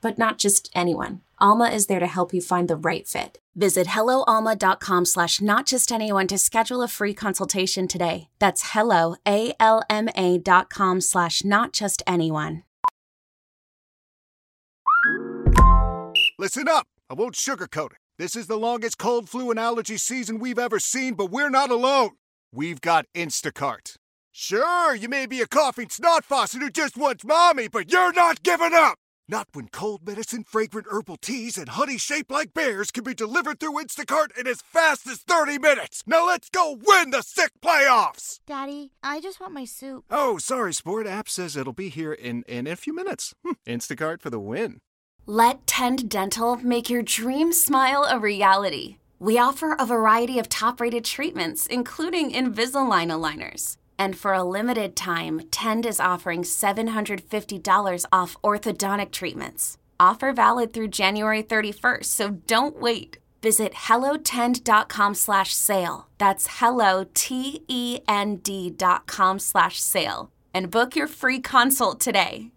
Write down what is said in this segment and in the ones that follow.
but not just anyone. Alma is there to help you find the right fit. Visit helloalma.com slash not just anyone to schedule a free consultation today. That's hello, A-L-M-A dot com slash not just anyone. Listen up. I won't sugarcoat it. This is the longest cold, flu, and allergy season we've ever seen, but we're not alone. We've got Instacart. Sure, you may be a coughing snot faucet who just wants mommy, but you're not giving up. Not when cold medicine, fragrant herbal teas, and honey shaped like bears can be delivered through Instacart in as fast as 30 minutes. Now let's go win the sick playoffs! Daddy, I just want my soup. Oh, sorry, Sport. App says it'll be here in, in a few minutes. Hm, Instacart for the win. Let Tend Dental make your dream smile a reality. We offer a variety of top rated treatments, including Invisalign aligners. And for a limited time, Tend is offering $750 off orthodontic treatments. Offer valid through January 31st, so don't wait. Visit hellotend.com slash sale. That's hello, T-E-N-D dot com slash sale. And book your free consult today.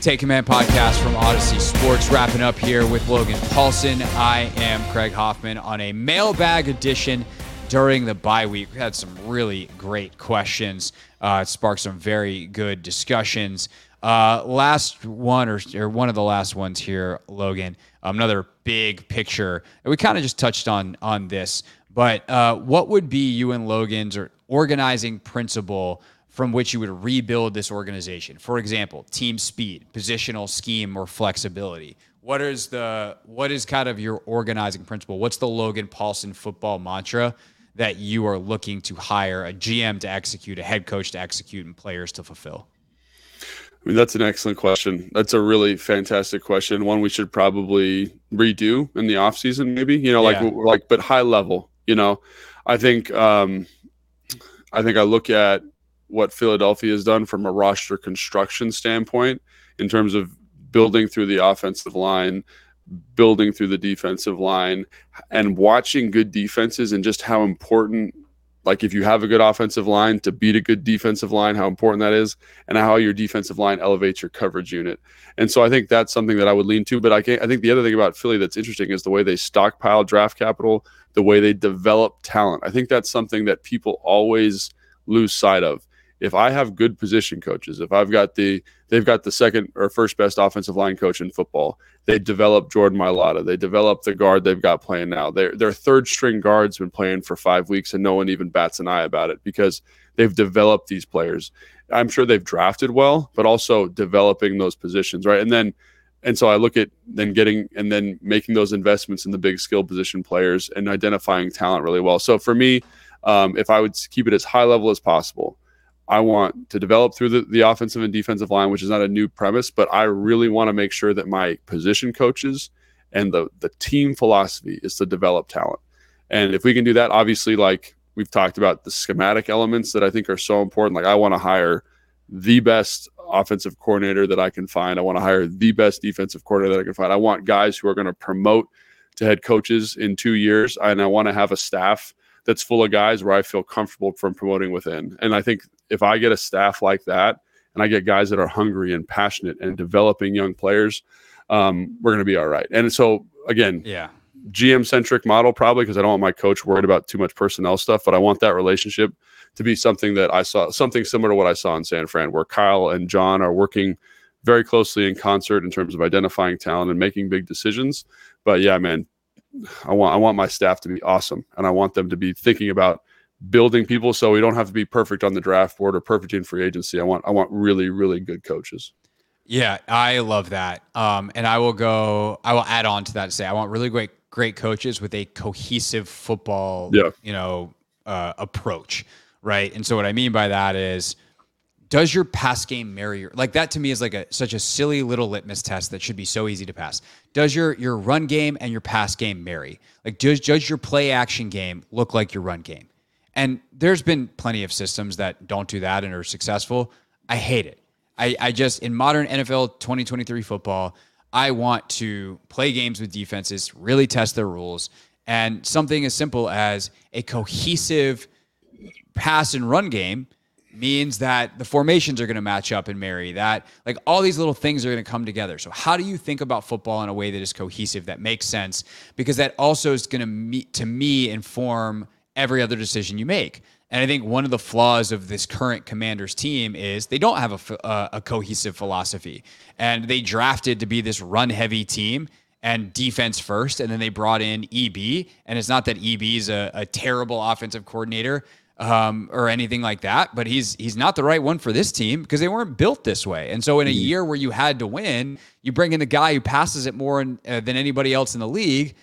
Take Command podcast from Audacy Sports, wrapping up here with Logan Paulson. I am Craig Hoffman on a mailbag edition during the bye week. We had some really great questions. Uh, it sparked some very good discussions. Uh, last one, or, or, one of the last ones here, Logan. Another big picture. We kind of just touched on on this, but uh, what would be you and Logan's or organizing principle from which you would rebuild this organization? For example, team speed, positional scheme, or flexibility. What is the what is kind of your organizing principle? What's the Logan Paulson football mantra that you are looking to hire a GM to execute, a head coach to execute, and players to fulfill? I mean, that's an excellent question. That's a really fantastic question. One we should probably redo in the off season, maybe. You know, like yeah. like but high level. You know, I think um, I think I look at what Philadelphia has done from a roster construction standpoint in terms of building through the offensive line, building through the defensive line and watching good defenses and just how important like if you have a good offensive line to beat a good defensive line how important that is and how your defensive line elevates your coverage unit. And so i think that's something that i would lean to but i can't i think the other thing about philly that's interesting is the way they stockpile draft capital the way they develop talent. I think that's something that people always lose sight of if I have good position coaches, if I've got the they've got the second or first best offensive line coach in football, they develop Jordan Mailata, they develop the guard they've got playing now. Their their third string guard's been playing for five weeks and no one even bats an eye about it because they've developed these players. I'm sure they've drafted well, but also developing those positions, right? And then and so I look at then getting and then making those investments in the big skill position players and identifying talent really well. So for me, um, if I would keep it as high level as possible, I want to develop through the, the offensive and defensive line, which is not a new premise, but I really want to make sure that my position coaches and the the team philosophy is to develop talent. And if we can do that, obviously, like we've talked about the schematic elements that I think are so important. Like I want to hire the best offensive coordinator that I can find. I want to hire the best defensive coordinator that I can find. I want guys who are going to promote to head coaches in two years, and I want to have a staff that's full of guys where I feel comfortable from promoting within. And I think if I get a staff like that and I get guys that are hungry and passionate and developing young players, um, we're going to be all right. And so again, yeah, GM centric model probably because I don't want my coach worried about too much personnel stuff, but I want that relationship to be something that I saw something similar to what I saw in San Fran, where Kyle and John are working very closely in concert in terms of identifying talent and making big decisions. But yeah, man, I want I want my staff to be awesome, and I want them to be thinking about building people so we don't have to be perfect on the draft board or perfect in free agency. I want I want really really good coaches. Yeah, I love that. Um, and I will go. I will add on to that say I want really great great coaches with a cohesive football, yeah. you know, uh, approach. right? And so what I mean by that is does your pass game marry your like that to me is like a such a silly little litmus test that should be so easy to pass. Does your your run game and your pass game marry? Like does does your play action game look like your run game? And there's been plenty of systems that don't do that and are successful. I hate it. I, I just in modern NFL 2023 football, I want to play games with defenses, really test their rules, and something as simple as a cohesive pass and run game means that the formations are going to match up and marry that like all these little things are going to come together. So how do you think about football in a way that is cohesive that makes sense? Because that also is going to meet to me inform every other decision you make. And i think one of the flaws of this current commanders team is they don't have a, a, uh, a cohesive philosophy. And they drafted to be this run heavy team and defense first and then they brought in eb and it's not that eb is a, a terrible offensive coordinator um, or anything like that. But he's he's not the right one for this team because they weren't built this way. And so in a mm-hmm. year where you had to win, you bring in the guy who passes it more in, uh, than anybody else in the league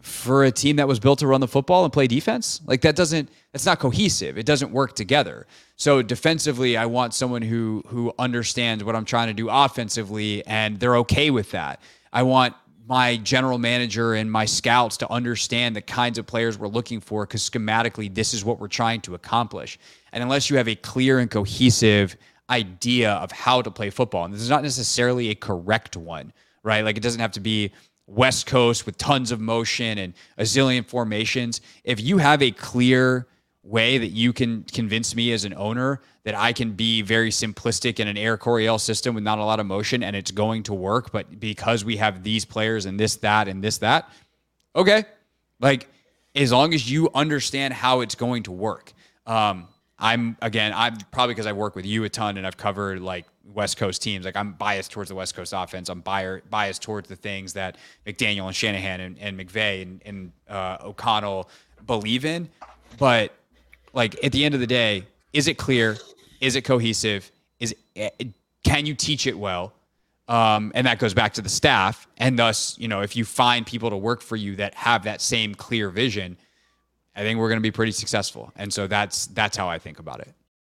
for a team that was built to run the football and play defense. Like that doesn't that's not cohesive. It doesn't work together. So defensively, I want someone who who understands what I'm trying to do offensively and they're okay with that. I want my general manager and my scouts to understand the kinds of players we're looking for because schematically this is what we're trying to accomplish. And unless you have a clear and cohesive idea of how to play football, and this is not necessarily a correct one, right? Like it doesn't have to be West Coast with tons of motion and a zillion formations. If you have a clear way that you can convince me as an owner that I can be very simplistic in an Air Coryell system with not a lot of motion and it's going to work, but because we have these players and this, that, and this, that, okay. Like, as long as you understand how it's going to work. Um, I'm again, I'm probably because I work with you a ton and I've covered like West Coast teams. Like I'm biased towards the West Coast offense. I'm biased towards the things that McDaniel and Shanahan and, and McVay and, and uh, O'Connell believe in. But like at the end of the day, is it clear? Is it cohesive? Is it, can you teach it well? Um, and that goes back to the staff. And thus, you know, if you find people to work for you that have that same clear vision, I think we're going to be pretty successful. And so that's that's how I think about it.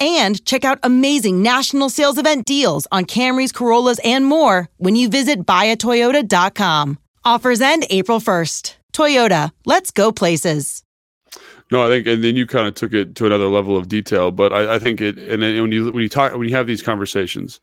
and check out amazing national sales event deals on Camrys, Corollas, and more when you visit buyatoyota.com. Offers end April 1st. Toyota, let's go places. No, I think, and then you kind of took it to another level of detail. But I, I think it, and when you when you talk when you have these conversations,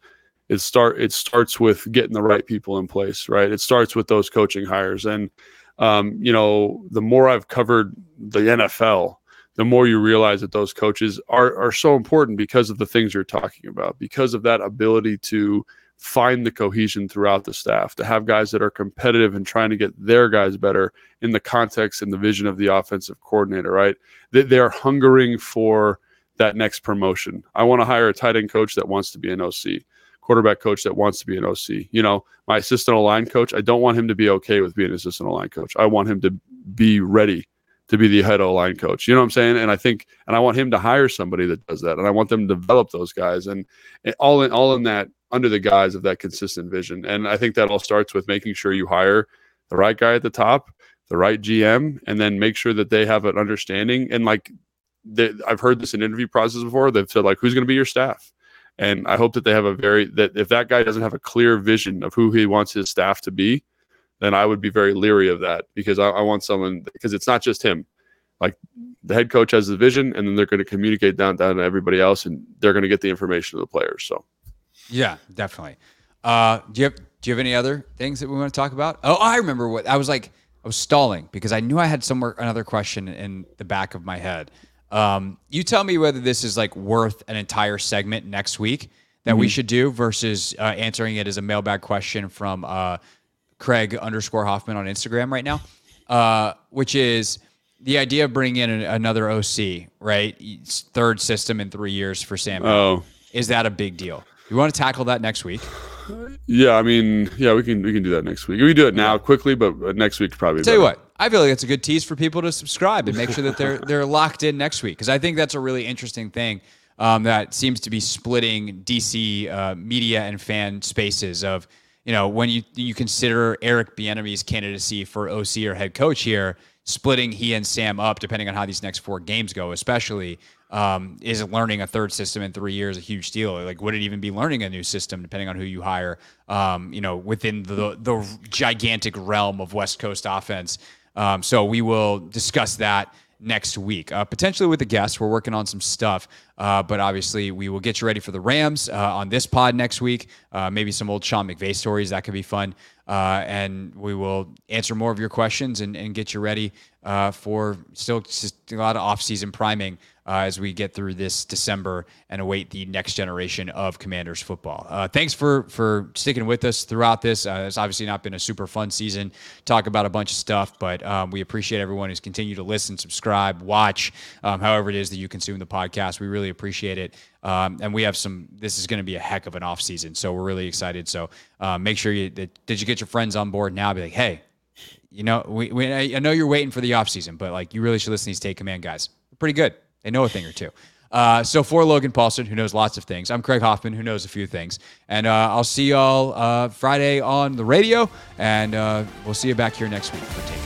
it start it starts with getting the right people in place, right? It starts with those coaching hires, and um, you know, the more I've covered the NFL, the more you realize that those coaches are are so important because of the things you're talking about, because of that ability to find the cohesion throughout the staff, to have guys that are competitive and trying to get their guys better in the context and the vision of the offensive coordinator, right? They, they are hungering for that next promotion. I want to hire a tight end coach that wants to be an OC, quarterback coach that wants to be an OC. You know, my assistant line coach, I don't want him to be okay with being an assistant line coach. I want him to be ready to be the head O line coach. You know what I'm saying? And I think, and I want him to hire somebody that does that, and I want them to develop those guys, and, and all in all in that under the guise of that consistent vision. And I think that all starts with making sure you hire the right guy at the top, the right GM, and then make sure that they have an understanding. And like, they, I've heard this in interview process before. They've said like, who's going to be your staff? And I hope that they have a very that if that guy doesn't have a clear vision of who he wants his staff to be, then I would be very leery of that because I, I want someone because it's not just him. Like the head coach has the vision, and then they're going to communicate down down to everybody else, and they're going to get the information to the players. So, yeah, definitely. Uh, do you have do you have any other things that we want to talk about? Oh, I remember what I was like. I was stalling because I knew I had somewhere another question in the back of my head. Um, you tell me whether this is like worth an entire segment next week that mm-hmm. we should do versus uh, answering it as a mailbag question from uh, Craig underscore Hoffman on Instagram right now, uh, which is the idea of bringing in another OC, right? Third system in three years for Sam. Oh, is that a big deal? You want to tackle that next week? Yeah, I mean, yeah, we can we can do that next week. We do it now quickly, but next week probably. Tell better. you what, I feel like it's a good tease for people to subscribe and make sure that they're they're locked in next week because I think that's a really interesting thing um, that seems to be splitting DC uh, media and fan spaces of you know when you you consider Eric Bieniemy's candidacy for OC or head coach here, splitting he and Sam up depending on how these next four games go, especially um, is learning a third system in three years a huge deal? Like, would it even be learning a new system depending on who you hire? Um, you know, within the the gigantic realm of West Coast offense. Um, so we will discuss that next week, uh, potentially with a guest. We're working on some stuff, uh, but obviously we will get you ready for the Rams uh, on this pod next week. Uh, maybe some old Sean McVay stories that could be fun, uh, and we will answer more of your questions and, and get you ready uh, for still just a lot of off-season priming uh, as we get through this December and await the next generation of Commanders football. Uh, thanks for for sticking with us throughout this. Uh, it's obviously not been a super fun season. Talk about a bunch of stuff, but um, we appreciate everyone who's continued to listen, subscribe, watch, um, however it is that you consume the podcast. We really appreciate it. Um, and we have some. This is going to be a heck of an off season, so we're really excited. So uh, make sure you did, did you get your friends on board now? Be like, hey, you know, we, we I know you're waiting for the off season, but like you really should listen to these take command guys. Pretty good. They know a thing or two. Uh, so for Logan Paulson, who knows lots of things, I'm Craig Hoffman, who knows a few things, and uh, I'll see y'all uh, Friday on the radio, and uh, we'll see you back here next week for taking.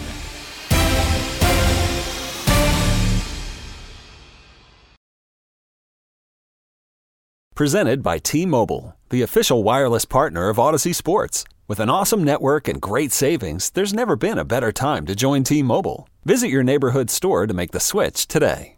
Presented by T-Mobile, the official wireless partner of Audacy Sports. With an awesome network and great savings, there's never been a better time to join T-Mobile. Visit your neighborhood store to make the switch today.